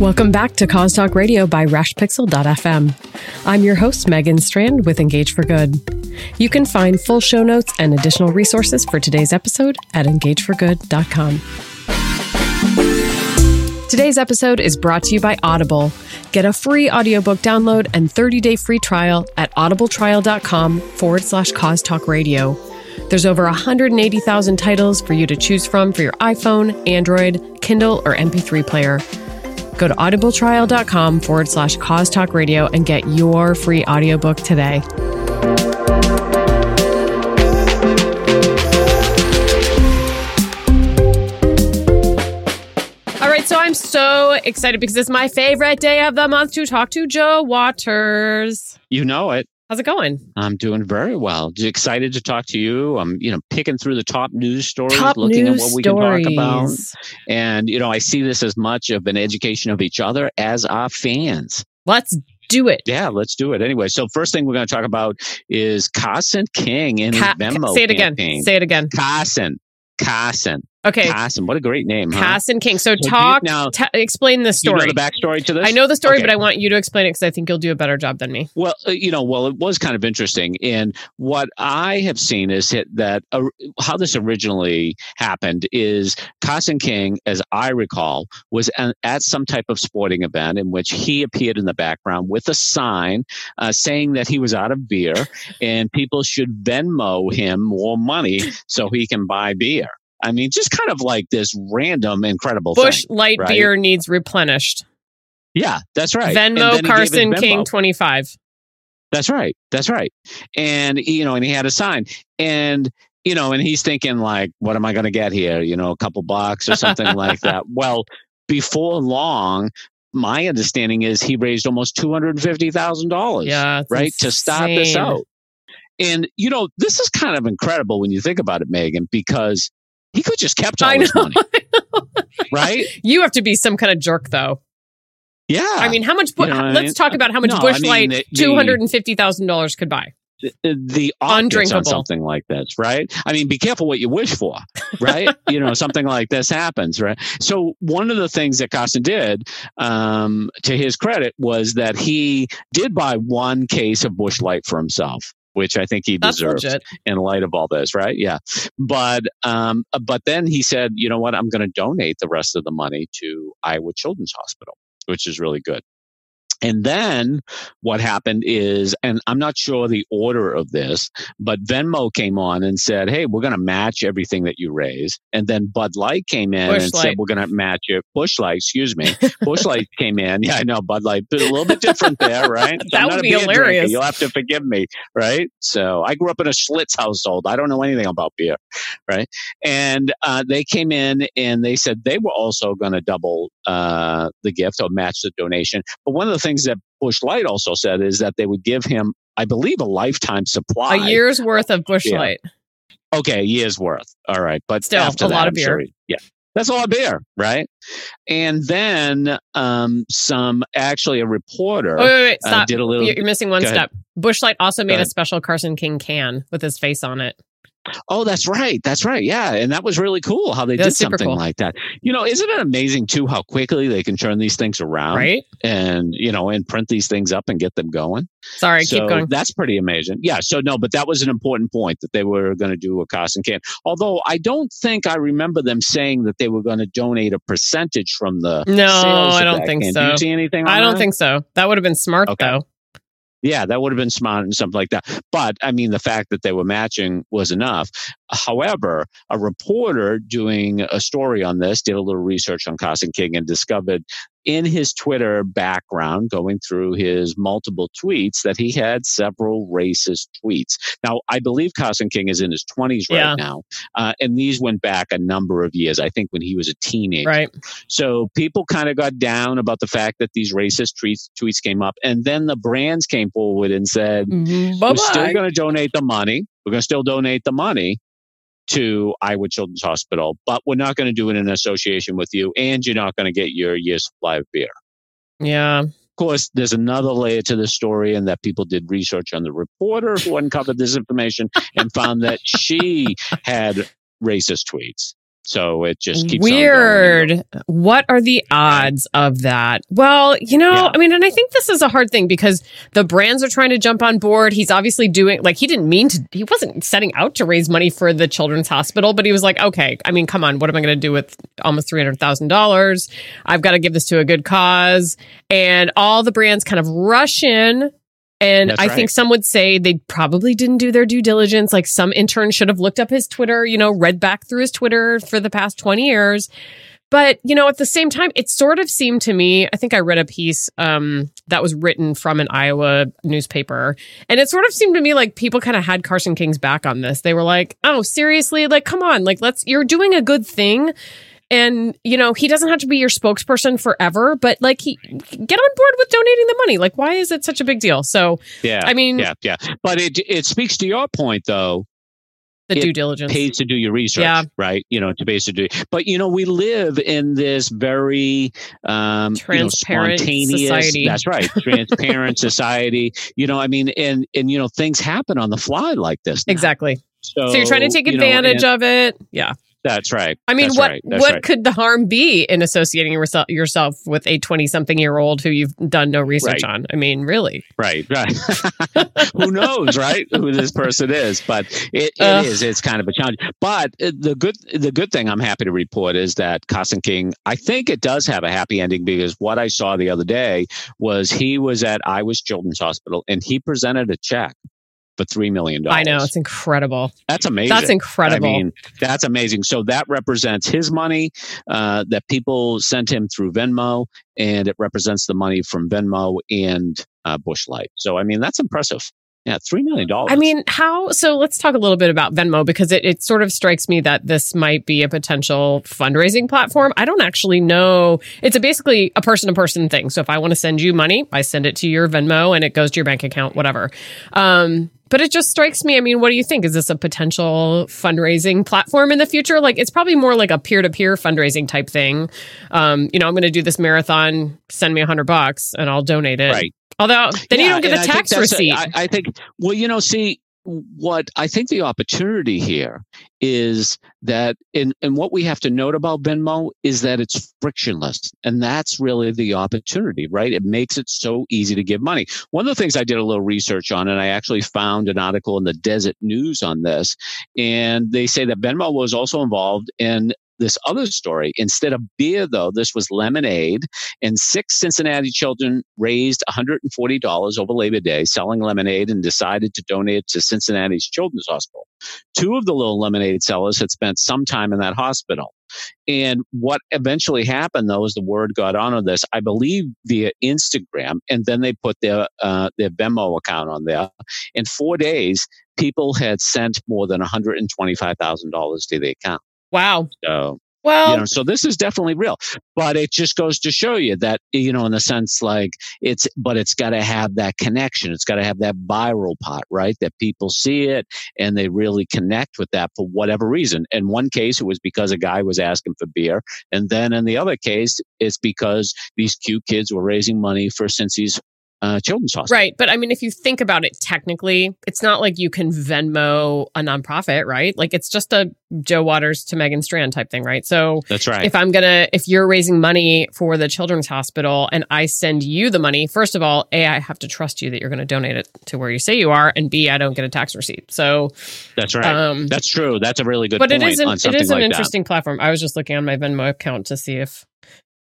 Welcome back to Cause Talk Radio by RashPixel.fm. I'm your host, Megan Strand with Engage for Good. You can find full show notes and additional resources for today's episode at engageforgood.com. Today's episode is brought to you by Audible. Get a free audiobook download and 30-day free trial at audibletrial.com forward slash cause talk radio. There's over 180,000 titles for you to choose from for your iPhone, Android, Kindle, or MP3 player. Go to audibletrial.com forward slash cause talk radio and get your free audiobook today. All right, so I'm so excited because it's my favorite day of the month to talk to Joe Waters. You know it. How's it going? I'm doing very well. Excited to talk to you. I'm, you know, picking through the top news stories, Top looking news at what we can talk about. And, you know, I see this as much of an education of each other as our fans. Let's do it. Yeah, let's do it anyway. So first thing we're going to talk about is Carson King in Ca- Venmo say it again. Say it again. Carson. Carson. Okay. Carson. What a great name, huh? Carson King. So you- talk, now- ta- explain the Do you know story. the backstory to this? I know the story, Okay. but I want you to explain it because I think you'll do a better job than me. Well, uh, you know, well, it was kind of interesting. And what I have seen is that uh, how this originally happened is Carson King, as I recall, was an, at some type of sporting event in which he appeared in the background with a sign uh, saying that he was out of beer and people should Venmo him more money so he can buy beer. I mean, just kind of like this random, incredible Busch thing. Light right? Beer needs replenished. Yeah, that's right. Venmo he gave his Carson King 25. That's right. That's right. And you know, and he had a sign, and you know, and he's thinking like, what am I going to get here? You know, a couple bucks or something like that. Well, before long, my understanding is he raised almost two hundred fifty thousand dollars. Yeah. it's right to start this out. And you know, this is kind of incredible when you think about it, Megan, because he could just kept all I his know. money, right? You have to be some kind of jerk, though. Yeah. I mean, how much? You know let's mean? talk about how much No, I Busch mean, Light the- the- two hundred and fifty thousand dollars could buy. the, the optics on Undrinkable. something like this, right? I mean, be careful what you wish for, right? you know, something like this happens, right? So one of the things that Carson did, um, to his credit, was that he did buy one case of Busch Light for himself. Which I think he That's deserves legit. in light of all this, right? Yeah, but um, but then he said, you know what? I'm going to donate the rest of the money to Iowa Children's Hospital, which is really good. And then what happened is, and I'm not sure the order of this, but Venmo came on and said, Hey, we're going to match everything that you raise. And then Bud Light came in Busch and Light. said, We're going to match it. Busch Light, excuse me. Busch Light came in. Yeah, I know Bud Light, but a little bit different there, right? That would be beer drinker. hilarious. You'll have to forgive me, right? So I grew up in a Schlitz household. I don't know anything about beer, right? And uh, they came in and they said they were also going to double uh, the gift or match the donation. But one of the things that Busch Light also said is that they would give him, I believe, a lifetime supply. A year's worth of Busch Yeah. Light. Okay, a year's worth. All right, but Still, after a that, lot of I'm beer. sure yeah, that's a lot of beer, right? And then um, some actually a reporter Oh, wait, wait, wait, uh, did a little. You're missing one ahead. step. Busch Light also made a special Carson King can with his face on it. Oh, that's right. That's right. Yeah. And that was really cool how they did something cool. like that. You know, isn't it amazing too how quickly they can turn these things around Right? and, you know, and print these things up and get them going? Sorry, so keep going. That's pretty amazing. Yeah. So, no, but that was an important point that they were going to do a Carson can. Although I don't think I remember them saying that they were going to donate a percentage from the No, I don't think can. so. Do you see anything I don't that? think so. That would have been smart, Okay. though. Yeah, that would have been smart and something like that. But I mean, the fact that they were matching was enough. However, a reporter doing a story on this did a little research on Carson King and discovered in his Twitter background, going through his multiple tweets, that he had several racist tweets. Now, I believe Carson King is in his 20s right Yeah. now. Uh, and these went back a number of years, I think when he was a teenager. Right. So people kind of got down about the fact that these racist tweets, tweets came up. And then the brands came forward and said, Bye we're still going to donate the money. We're going to still donate the money to Iowa Children's Hospital, but we're not going to do it in association with you. And you're not going to get your year's supply of beer. Yeah. Of course, there's another layer to the story, and that people did research on the reporter who uncovered this information and found that she had racist tweets. So it just keeps weird. What are the odds of that? Well, you know, yeah. I mean, and I think this is a hard thing because the brands are trying to jump on board. He's obviously doing like he didn't mean to. He wasn't setting out to raise money for the children's hospital, but he was like, okay, I mean, come on, what am I going to do with almost three hundred thousand dollars? I've got to give this to a good cause, and all the brands kind of rush in and That's I right. think some would say they probably didn't do their due diligence. Like some intern should have looked up his Twitter, you know, read back through his Twitter for the past 20 years. But, you know, at the same time, it sort of seemed to me, I think I read a piece um, that was written from an Iowa newspaper. And it sort of seemed to me like people kind of had Carson King's back on this. They were like, oh, seriously? Like, come on. Like, let's, you're doing a good thing and, you know, he doesn't have to be your spokesperson forever, but like he get on board with donating the money. Like, why is it such a big deal? So, yeah, I mean, yeah, yeah. But it, it speaks to your point, though. The due diligence pays to do your research, yeah. right? You know, to basically do. But you know, we live in this very um, transparent you know, society. That's right, transparent society. You know, I mean, and and you know, things happen on the fly like this. Now. Exactly. So, so, you're trying to take advantage know, and, of it. Yeah. That's right. I mean, That's what right. what right. could the harm be in associating yourself with a twenty something year old who you've done no research right. on? I mean, really? Right, right. who knows, right? Who this person is, but it, it uh, is. It's kind of a challenge. But uh, the good the good thing I'm happy to report is that Carson King. I think it does have a happy ending because what I saw the other day was he was at Iowa's Children's Hospital and he presented a check for $3 million. I know. It's incredible. That's amazing. That's incredible. I mean, that's amazing. So that represents his money uh, that people sent him through Venmo, and it represents the money from Venmo and uh, Busch Light. So, I mean, that's impressive. Yeah, $3 million. I mean, how? So let's talk a little bit about Venmo because it, it sort of strikes me that this might be a potential fundraising platform. I don't actually know. It's a basically a person to person thing. So if I want to send you money, I send it to your Venmo and it goes to your bank account, whatever. Um, but it just strikes me. I mean, what do you think? Is this a potential fundraising platform in the future? Like, it's probably more like a peer to peer fundraising type thing. Um, you know, I'm going to do this marathon. Send me a hundred bucks, and I'll donate it. Right. Although then yeah, you don't get the tax receipt. A, I, I think. Well, you know, see, what I think the opportunity here is that, and, and what we have to note about Venmo is that it's frictionless. And that's really the opportunity, right? It makes it so easy to give money. One of the things I did a little research on, and I actually found an article in the Deseret News on this, and they say that Venmo was also involved in this other story. Instead of beer, though, this was lemonade. And six Cincinnati children raised $140 over Labor Day selling lemonade and decided to donate to Cincinnati's Children's Hospital. Two of the little lemonade sellers had spent some time in that hospital. And what eventually happened, though, is the word got on of this, I believe via Instagram, and then they put their uh, their Venmo account on there. In four days, people had sent more than $125,000 to the account. Wow. So well, you know, so this is definitely real, but it just goes to show you that, you know, in the sense like it's, but it's got to have that connection. It's got to have that viral pot, right? That people see it and they really connect with that for whatever reason. In one case, it was because a guy was asking for beer. And then in the other case, it's because these cute kids were raising money for Cincy's uh, children's hospital. Right. But I mean, if you think about it technically, it's not like you can Venmo a nonprofit, right? Like it's just a Joe Waters to Megan Strand type thing, right? So that's right. If I'm going to, if you're raising money for the children's hospital and I send you the money, first of all, A, I have to trust you that you're going to donate it to where you say you are. And B, I don't get a tax receipt. So that's right. Um, that's true. That's a really good point. but it is an, it is an like interesting that. platform. I was just looking on my Venmo account to see if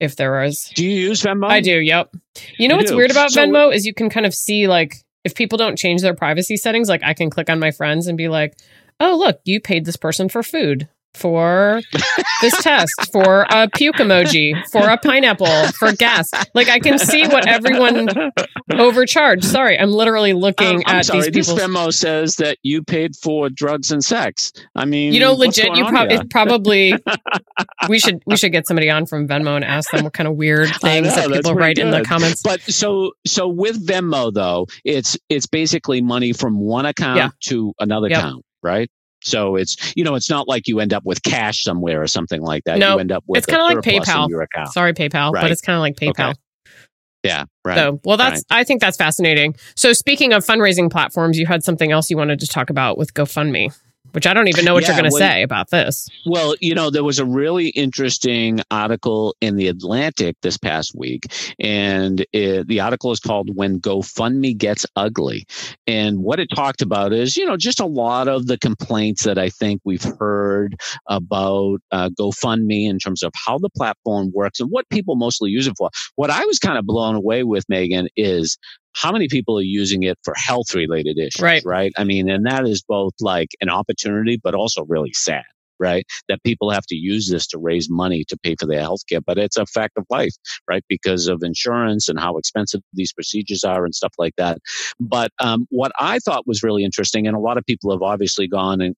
if there was. Do you use Venmo? I do. Yep. You know you what's do. weird about so, Venmo is you can kind of see like if people don't change their privacy settings, like I can click on my friends and be like, "Oh, look, you paid this person for food." For this test, for a puke emoji, for a pineapple, for gas. Like I can see what everyone overcharged. Sorry, I'm literally looking um, I'm at sorry, these people. This memo says that you paid for drugs and sex. I mean, you know, legit. You pro- probably we should we should get somebody on from Venmo and ask them what kind of weird things know, that people write good. in the comments. But so so with Venmo though, it's it's basically money from one account yeah. to another yep. account, right? So it's you know it's not like you end up with cash somewhere or something like that. No, you end up with it's kind of like PayPal. Sorry, PayPal, right. but it's kind of like PayPal. Okay. Yeah, right. So, well, that's right. I think that's fascinating. So, speaking of fundraising platforms, you had something else you wanted to talk about with GoFundMe. Which I don't even know what yeah, you're going to say about this. Well, you know, there was a really interesting article in the Atlantic this past week, and it, the article is called "When GoFundMe Gets Ugly," and what it talked about is, you know, just a lot of the complaints that I think we've heard about uh, GoFundMe in terms of how the platform works and what people mostly use it for. What I was kind of blown away with, Megan, is how many people are using it for health related issues, right. right? I mean, and that is both like an opportunity, but also really sad right? That people have to use this to raise money to pay for their health care. But it's a fact of life, right? Because of insurance and how expensive these procedures are and stuff like that. But um, what I thought was really interesting, and a lot of people have obviously gone and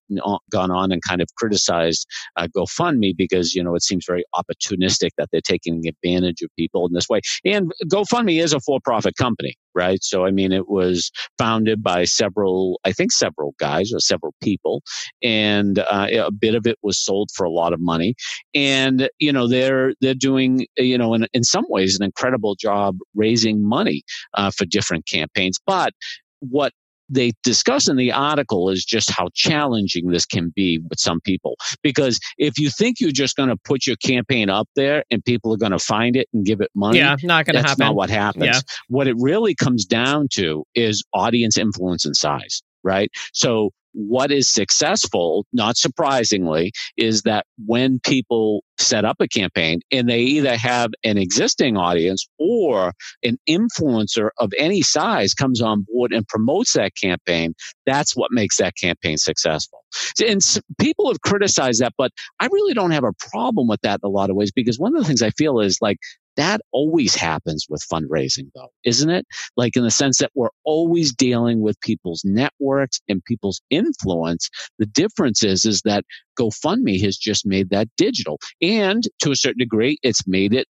gone on and kind of criticized uh, GoFundMe because you know it seems very opportunistic that they're taking advantage of people in this way. And GoFundMe is a for-profit company, right? So, I mean, it was founded by several, I think several guys or several people, and uh, a bit of it was sold for a lot of money. And, you know, they're, they're doing, you know, in, in some ways, an incredible job raising money uh, for different campaigns. But what they discuss in the article is just how challenging this can be with some people. Because if you think you're just going to put your campaign up there and people are going to find it and give it money, yeah, not going to happen. not what happens. Yeah. What it really comes down to is audience influence and size, right? So what is successful, not surprisingly, is that when people set up a campaign and they either have an existing audience or an influencer of any size comes on board and promotes that campaign, that's what makes that campaign successful. And people have criticized that, but I really don't have a problem with that in a lot of ways because one of the things I feel is like that always happens with fundraising, though, isn't it? Like in the sense that we're always dealing with people's networks and people's influence. The difference is, is that GoFundMe has just made that digital. And to a certain degree, it's made it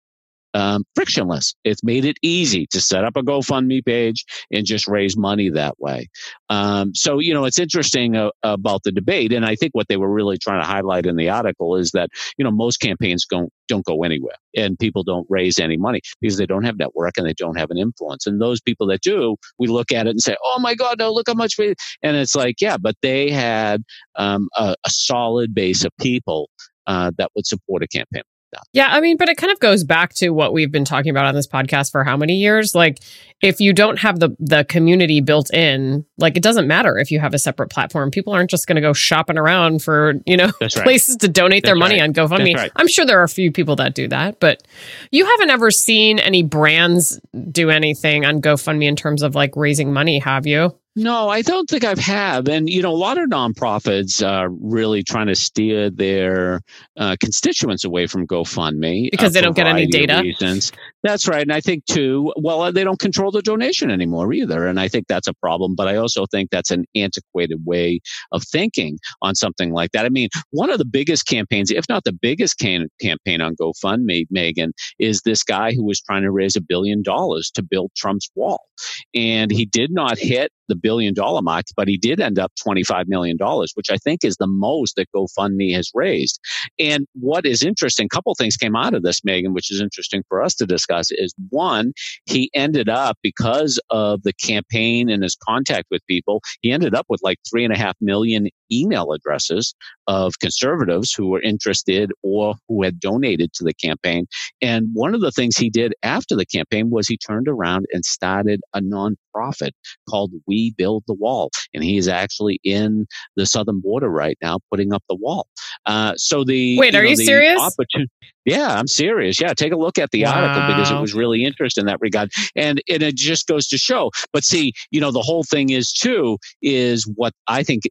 um, frictionless. It's made it easy to set up a GoFundMe page and just raise money that way. Um, so, you know, it's interesting uh, about the debate. And I think what they were really trying to highlight in the article is that, you know, most campaigns don't, don't go anywhere and people don't raise any money because they don't have network and they don't have an influence. And those people that do, we look at it and say, oh my God, no, look how much. We, and it's like, yeah, but they had um, a, a solid base of people uh, that would support a campaign that. Yeah, I mean, but it kind of goes back to what we've been talking about on this podcast for how many years? Like if you don't have the the community built in, like it doesn't matter if you have a separate platform. People aren't just going to go shopping around for, you know, right. places to donate That's their money right. on GoFundMe. Right. I'm sure there are a few people that do that, but you haven't ever seen any brands do anything on GoFundMe in terms of like raising money, have you? No, I don't think I've have. And, you know, a lot of nonprofits are really trying to steer their uh, constituents away from GoFundMe. Uh, because uh, they don't get any data. Reasons. That's right. And I think, too, well, they don't control the donation anymore either. And I think that's a problem. But I also think that's an antiquated way of thinking on something like that. I mean, one of the biggest campaigns, if not the biggest can- campaign on GoFundMe, Megan, is this guy who was trying to raise a billion dollars to build Trump's wall. And he did not hit the billion dollar mark, but he did end up $25 million, which I think is the most that GoFundMe has raised. And what is interesting, a couple things came out of this, Megan, which is interesting for us to discuss is one, he ended up, because of the campaign and his contact with people, he ended up with like three and a half million email addresses of conservatives who were interested or who had donated to the campaign. And one of the things he did after the campaign was he turned around and started a nonprofit called We Build the Wall. And he is actually in the southern border right now putting up the wall. Uh, so the wait, are you, know, you serious? Yeah, I'm serious. Yeah, take a look at the wow. article because it was really interesting in that regard, and and it just goes to show. But see, you know, the whole thing is too is what I think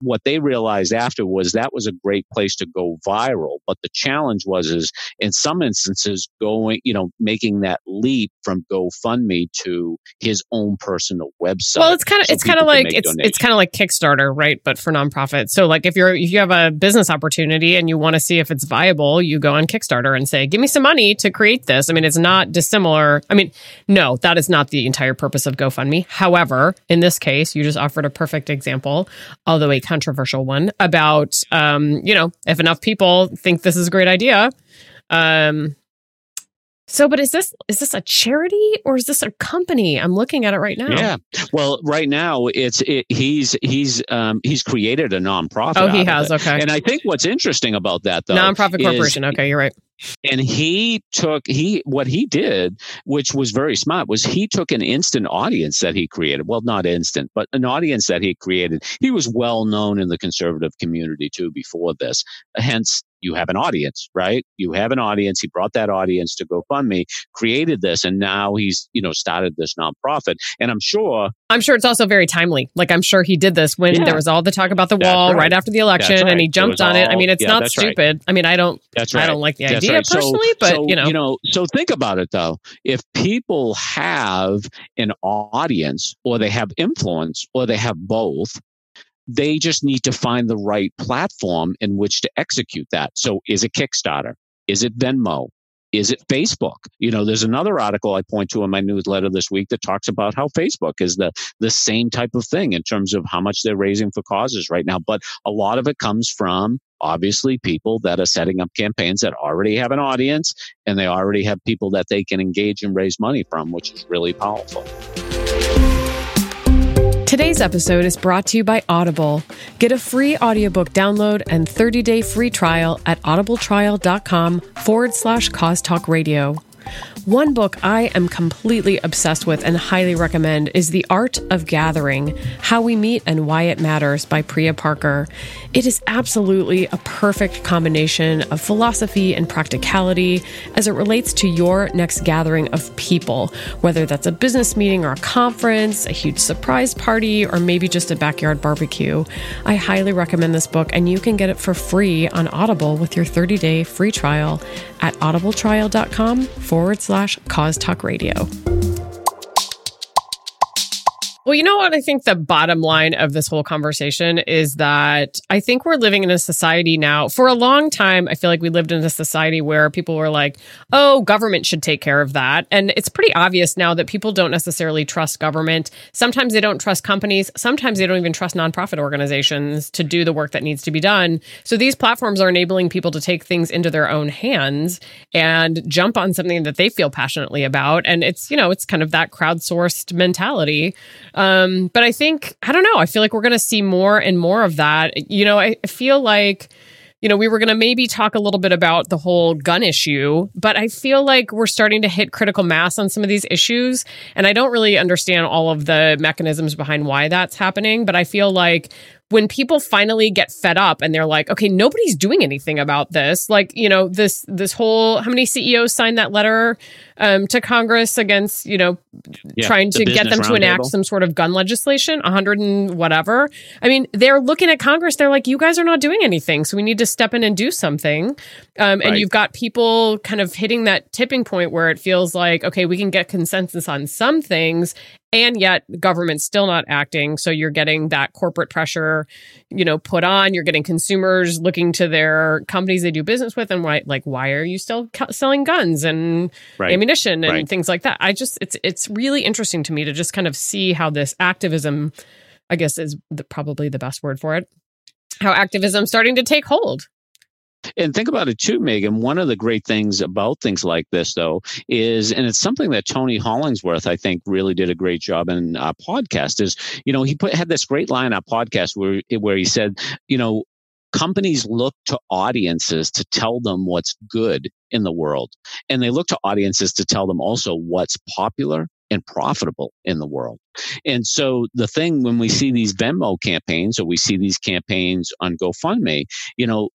what they realized after was that was a great place to go viral. But the challenge was is in some instances going, you know, making that leap from GoFundMe to his own personal website. Well, it's kind of so it's kind of like it's donations. it's kind of like Kickstarter, right? But for nonprofits. So like if you're if you have a business opportunity and you want to see if it's viable, you go on Kickstarter Kickstarter and say, give me some money to create this. I mean, it's not dissimilar. I mean, no, that is not the entire purpose of GoFundMe. However, in this case, you just offered a perfect example, although a controversial one, about, um, you know, if enough people think this is a great idea, um, So, but is this is this a charity or is this a company? I'm looking at it right now. Yeah. Well, right now it's it, he's he's um, he's created a nonprofit. Oh, he has. Okay. And I think what's interesting about that though, nonprofit corporation. okay, you're right. And he took he what he did, which was very smart, was he took an instant audience that he created. Well, not instant, but an audience that he created. He was well known in the conservative community too before this. Hence you have an audience, right? You have an audience. He brought that audience to GoFundMe, created this, and now he's, you know, started this nonprofit. And I'm sure. I'm sure it's also very timely. Like, I'm sure he did this when yeah. there was all the talk about the wall right. right. after the election right. and he jumped on all, it. I mean, it's yeah, not stupid. Right. I mean, I don't, that's right. I don't like the that's idea personally, so, but, so, you know. You know, so think about it though. If people have an audience or they have influence or they have both, they just need to find the right platform in which to execute that. So is it Kickstarter? Is it Venmo? Is it Facebook? You know, there's another article I point to in my newsletter this week that talks about how Facebook is the the same type of thing in terms of how much they're raising for causes right now. But a lot of it comes from obviously people that are setting up campaigns that already have an audience and they already have people that they can engage and raise money from, which is really powerful. Today's episode is brought to you by Audible. Get a free audiobook download and 30-day free trial at audibletrial.com forward slash cause talk radio. One book I am completely obsessed with and highly recommend is The Art of Gathering How We Meet and Why It Matters by Priya Parker. It is absolutely a perfect combination of philosophy and practicality as it relates to your next gathering of people, whether that's a business meeting or a conference, a huge surprise party, or maybe just a backyard barbecue. I highly recommend this book, and you can get it for free on Audible with your 30 day free trial at audibletrial.com forward slash cause talk radio. Well, you know what? I think the bottom line of this whole conversation is that I think we're living in a society now. For a long time, I feel like we lived in a society where people were like, oh, government should take care of that. And it's pretty obvious now that people don't necessarily trust government. Sometimes they don't trust companies. Sometimes they don't even trust nonprofit organizations to do the work that needs to be done. So these platforms are enabling people to take things into their own hands and jump on something that they feel passionately about. And it's, you know, it's kind of that crowdsourced mentality. Um, but I think, I don't know, I feel like we're going to see more and more of that. You know, I feel like you know, we were going to maybe talk a little bit about the whole gun issue, but I feel like we're starting to hit critical mass on some of these issues. And I don't really understand all of the mechanisms behind why that's happening, but I feel like when people finally get fed up and they're like, okay, nobody's doing anything about this. Like, you know, this this whole how many CEOs signed that letter um, to Congress against, you know, yeah, trying to get them to enact some sort of gun legislation, a hundred and whatever. I mean, they're looking at Congress. They're like, you guys are not doing anything, so we need to step in and do something. Um, and right. you've got people kind of hitting that tipping point where it feels like, okay, we can get consensus on some things, and yet government's still not acting so you're getting that corporate pressure you know put on you're getting consumers looking to their companies they do business with and why like why are you still selling guns and right. ammunition and right. things like that i just it's it's really interesting to me to just kind of see how this activism i guess is the, probably the best word for it how activism starting to take hold and think about it too, Megan. One of the great things about things like this, though, is, and it's something that Tony Hollingsworth, I think, really did a great job in our podcast. Is you know he put had this great line on podcast where where he said, you know, companies look to audiences to tell them what's good in the world, and they look to audiences to tell them also what's popular and profitable in the world. And so the thing when we see these Venmo campaigns or we see these campaigns on GoFundMe, you know,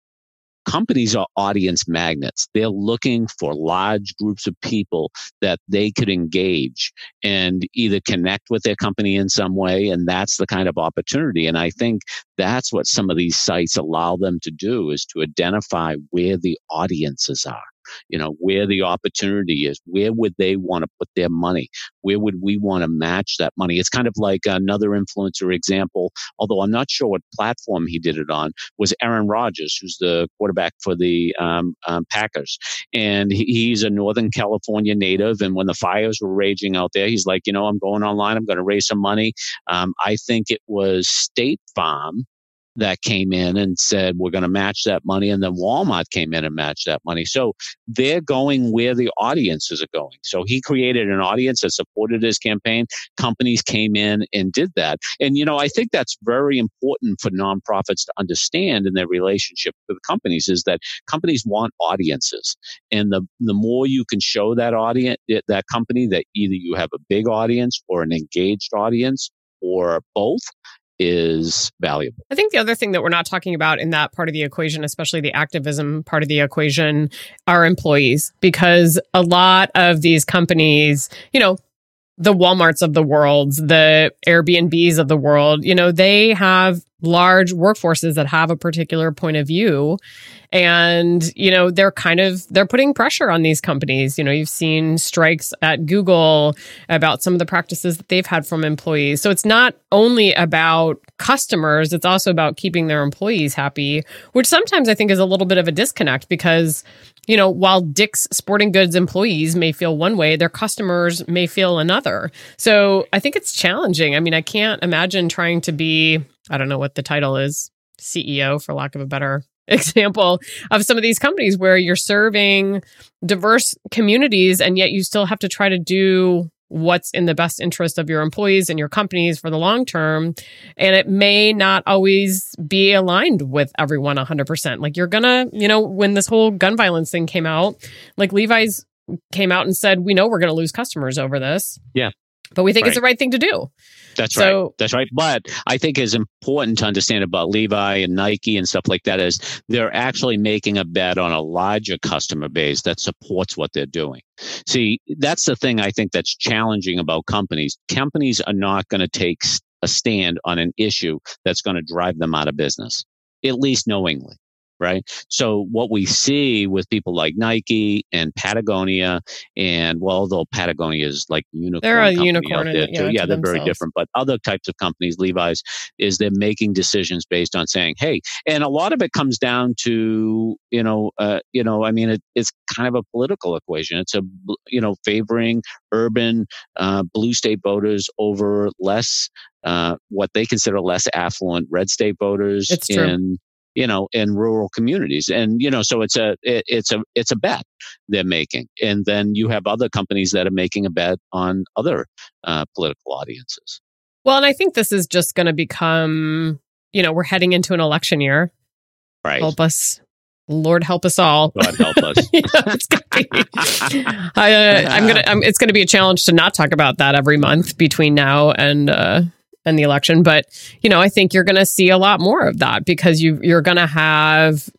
companies are audience magnets. They're looking for large groups of people that they could engage and either connect with their company in some way. And that's the kind of opportunity. And I think that's what some of these sites allow them to do is to identify where the audiences are you know where the opportunity is where would they want to put their money? Where would we want to match that money? It's kind of like another influencer example although i'm not sure what platform he did it on was aaron rodgers who's the quarterback for the um, um, packers. And he, he's a northern california native and when the fires were raging out there he's like you know i'm going online i'm going to raise some money. Um, i think it was state farm that came in and said, we're going to match that money. And then Walmart came in and matched that money. So they're going where the audiences are going. So he created an audience that supported his campaign. Companies came in and did that. And, you know, I think that's very important for nonprofits to understand in their relationship with companies is that companies want audiences. And the, the more you can show that audience, eh, that company that either you have a big audience or an engaged audience or both, is valuable. I think the other thing that we're not talking about in that part of the equation, especially the activism part of the equation, are employees, because a lot of these companies, you know, the Walmarts of the world, the Airbnbs of the world, you know, they have large workforces that have a particular point of view. And you know they're kind of they're putting pressure on these companies. You know you've seen strikes at google about some of the practices that they've had from employees. So it's not only about customers it's also about keeping their employees happy which sometimes i think is a little bit of a disconnect because you know while dick's sporting goods employees may feel one way their customers may feel another. So i think it's challenging. I mean i can't imagine trying to be I don't know what the title is, CEO, for lack of a better example of some of these companies where you're serving diverse communities and yet you still have to try to do what's in the best interest of your employees and your companies for the long term and it may not always be aligned with everyone 100% like you're gonna you know when this whole gun violence thing came out like levi's came out and said we know we're gonna lose customers over this yeah but we think right. it's the right thing to do. That's so, right. That's right. But I think it's important to understand about Levi and Nike and stuff like that is they're actually making a bet on a larger customer base that supports what they're doing. See, that's the thing I think that's challenging about companies. Companies are not going to take a stand on an issue that's going to drive them out of business, at least knowingly right? So what we see with people like Nike and Patagonia, and well, although Patagonia is like unicorn, they're a unicorn, there yeah, yeah they're themselves. very different. But other types of companies, Levi's, is they're making decisions based on saying, hey, and a lot of it comes down to you know, uh, you know, I mean, it, it's kind of a political equation. It's a you know favoring urban uh, blue state voters over less uh, what they consider less affluent red state voters in you know in rural communities and you know so it's a it, it's a it's a bet they're making and then you have other companies that are making a bet on other uh, political audiences well and i think this is just going to become you know we're heading into an election year right help us Lord help us all. God help us. it's gonna be, I, am gonna. I'm, it's gonna be a challenge to not talk about that every month between now and uh, and the election. But, you know, I think you're going to see a lot more of that because you, you're going to have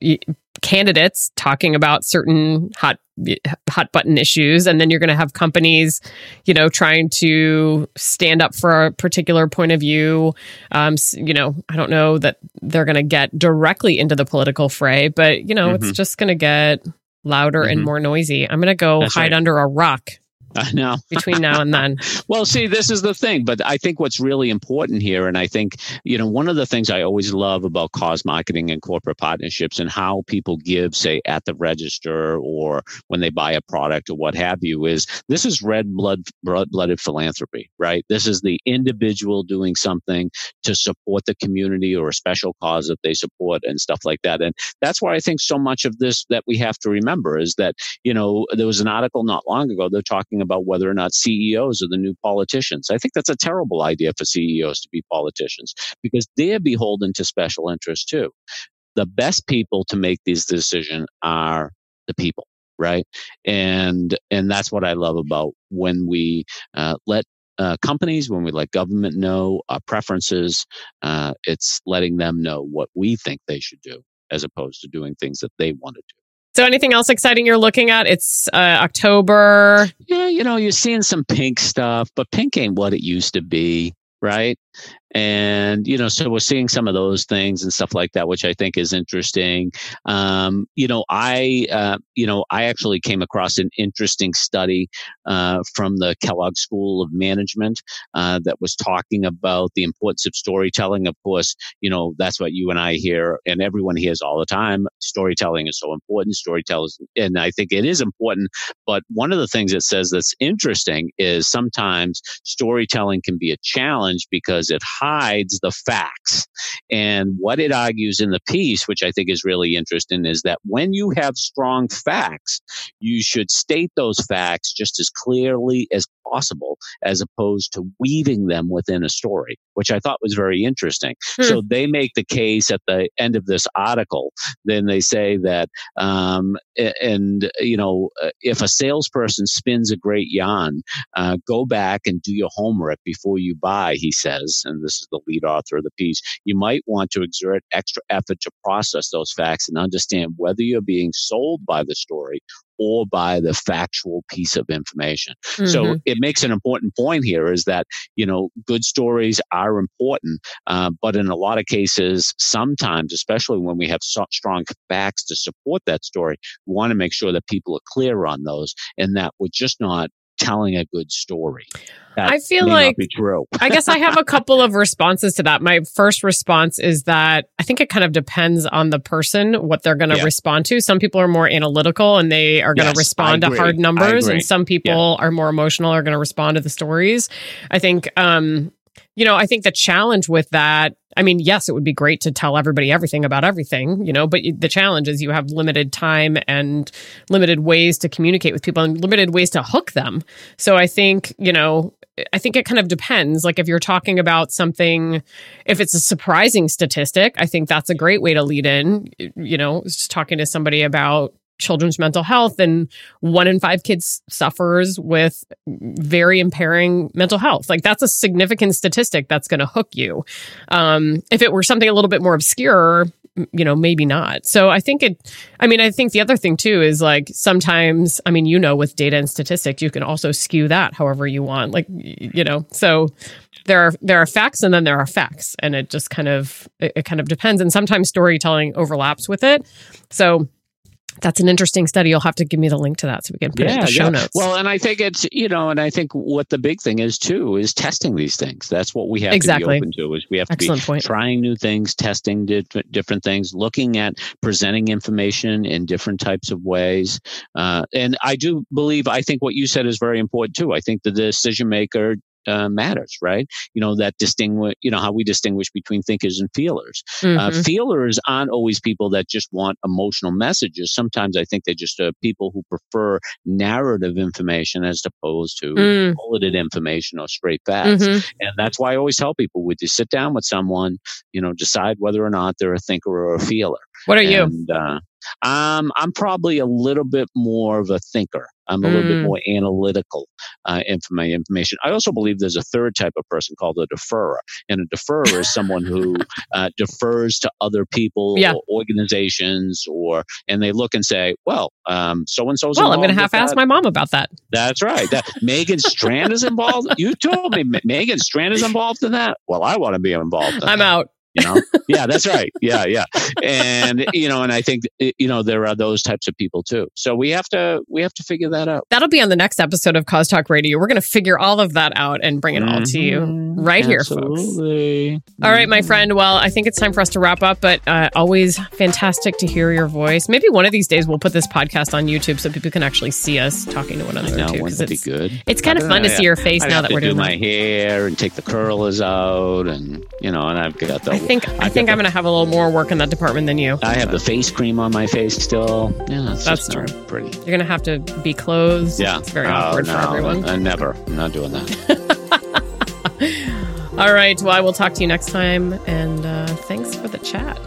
candidates talking about certain hot hot button issues and then you're going to have companies you know trying to stand up for a particular point of view um you know i don't know that they're going to get directly into the political fray but you know mm-hmm. it's just going to get louder mm-hmm. and more noisy i'm going to go That's hide right. under a rock I know. between now and then. well, see, this is the thing, but I think what's really important here, and I think, you know, one of the things I always love about cause marketing and corporate partnerships and how people give, say, at the register or when they buy a product or what have you, is this is red blood blooded philanthropy, right? This is the individual doing something to support the community or a special cause that they support and stuff like that. And that's why I think so much of this that we have to remember is that, you know, there was an article not long ago, they're talking about whether or not CEOs are the new politicians. I think that's a terrible idea for CEOs to be politicians because they're beholden to special interests too. The best people to make these decisions are the people right and and that's what i love about when we uh, let uh, companies when we let government know our preferences uh, it's letting them know what we think they should do as opposed to doing things that they want to do so, anything else exciting you're looking at? It's uh, October. Yeah, you know, you're seeing some pink stuff, but pink ain't what it used to be, right? And you know so we're seeing some of those things and stuff like that which i think is interesting. Um, you know i uh, you know i actually came across an interesting study uh, from the kellogg school of management uh, that was talking about the importance of storytelling. Of course you know that's what you and i hear and everyone hears all the time. Storytelling is so important. Storytelling and i think it is important but one of the things it says that's interesting is sometimes storytelling can be a challenge because because it hides the facts. And what it argues in the piece, which I think is really interesting, is that when you have strong facts, you should state those facts just as clearly as possible, as opposed to weaving them within a story, which I thought was very interesting. Hmm. So they make the case at the end of this article. Then they say that, um, and you know, uh, if a salesperson spins a great yarn, uh, go back and do your homework before you buy. He says, and this is the lead author of the piece. You might want to exert extra effort to process those facts and understand whether you're being sold by the story or by the factual piece of information. Mm-hmm. So it makes an important point here is that, you know, good stories are important, uh, but in a lot of cases, sometimes, especially when we have so strong facts to support that story, we want to make sure that people are clear on those and that we're just not telling a good story. I feel like true. I guess I have a couple of responses to that. My first response is that I think it kind of depends on the person what they're going to yeah. respond to. Some people are more analytical and they are going to yes, respond to hard numbers, and some people yeah. are more emotional are going to respond to the stories. I think um, you know, I think the challenge with that, I mean, yes, it would be great to tell everybody everything about everything, you know, but the challenge is you have limited time and limited ways to communicate with people and limited ways to hook them. So I think, you know, I think it kind of depends. Like if you're talking about something, if it's a surprising statistic, I think that's a great way to lead in. You know, just talking to somebody about children's mental health and one in five kids suffers with very impairing mental health. Like that's a significant statistic that's going to hook you. Um, if it were something a little bit more obscure you know maybe not. So i think it i mean i think the other thing too is like sometimes i mean you know with data and statistics you can also skew that however you want like you know? So there are there are facts and then there are facts and it just kind of it, it kind of depends and sometimes storytelling overlaps with it. So that's an interesting study. You'll have to give me the link to that so we can put yeah, it in the show yeah. notes. Well, and I think it's you know, and I think what the big thing is too is testing these things. That's what we have exactly. to be open to. Is we have Excellent to be point. trying new things, testing different different things, looking at presenting information in different types of ways. Uh, and I do believe, I think what you said is very important too. I think the decision maker uh, matters, right? You know, that distinguish, you know, how we distinguish between thinkers and feelers. Uh, mm-hmm. Uh, feelers aren't always people that just want emotional messages. Sometimes I think they're just uh, people who prefer narrative information as opposed to mm. bulleted information or straight facts. Mm-hmm. And that's why I always tell people, would you sit down with someone, you know, decide whether or not they're a thinker or a feeler. What are and, you? Uh, um, I'm probably a little bit more of a thinker. I'm a mm. little bit mm. more analytical uh, in my information. I also believe there's a third type of person called a deferrer, and a deferrer is someone who uh, defers to other people yeah. or organizations, or and they look and say, "Well, so and so's." Well, I'm going to have to ask my mom about that. That's right. That Megan Strand is involved. You told me Megan Strand is involved in that. Well, I want to be involved. In I'm that. out you know? Yeah that's right. Yeah yeah. And you know and i think you know there are those types of people too. So we have to we have to figure that out. That'll be on the next episode of cause talk radio. We're going to figure all of that out and bring it all mm-hmm. to you mm-hmm. right Absolutely. here folks. All right my friend. Well i think it's time for us to wrap up but uh, always fantastic to hear your voice. Maybe one of these days we'll put this podcast on youtube so people can actually see us talking to one another know, too because it's good? it's kind of fun know, to see your face I'd now that we're do doing my that. hair and take the curlers out and you know and i've got the think I, I think I'm going to have a little more work in that department than you. I have the face cream on my face still. Yeah, that's true. Pretty. You're going to have to be clothed. Yeah, it's very oh, awkward no, for everyone. I never. I'm not doing that. All right. Well, I will talk to you next time, and uh, thanks for the chat.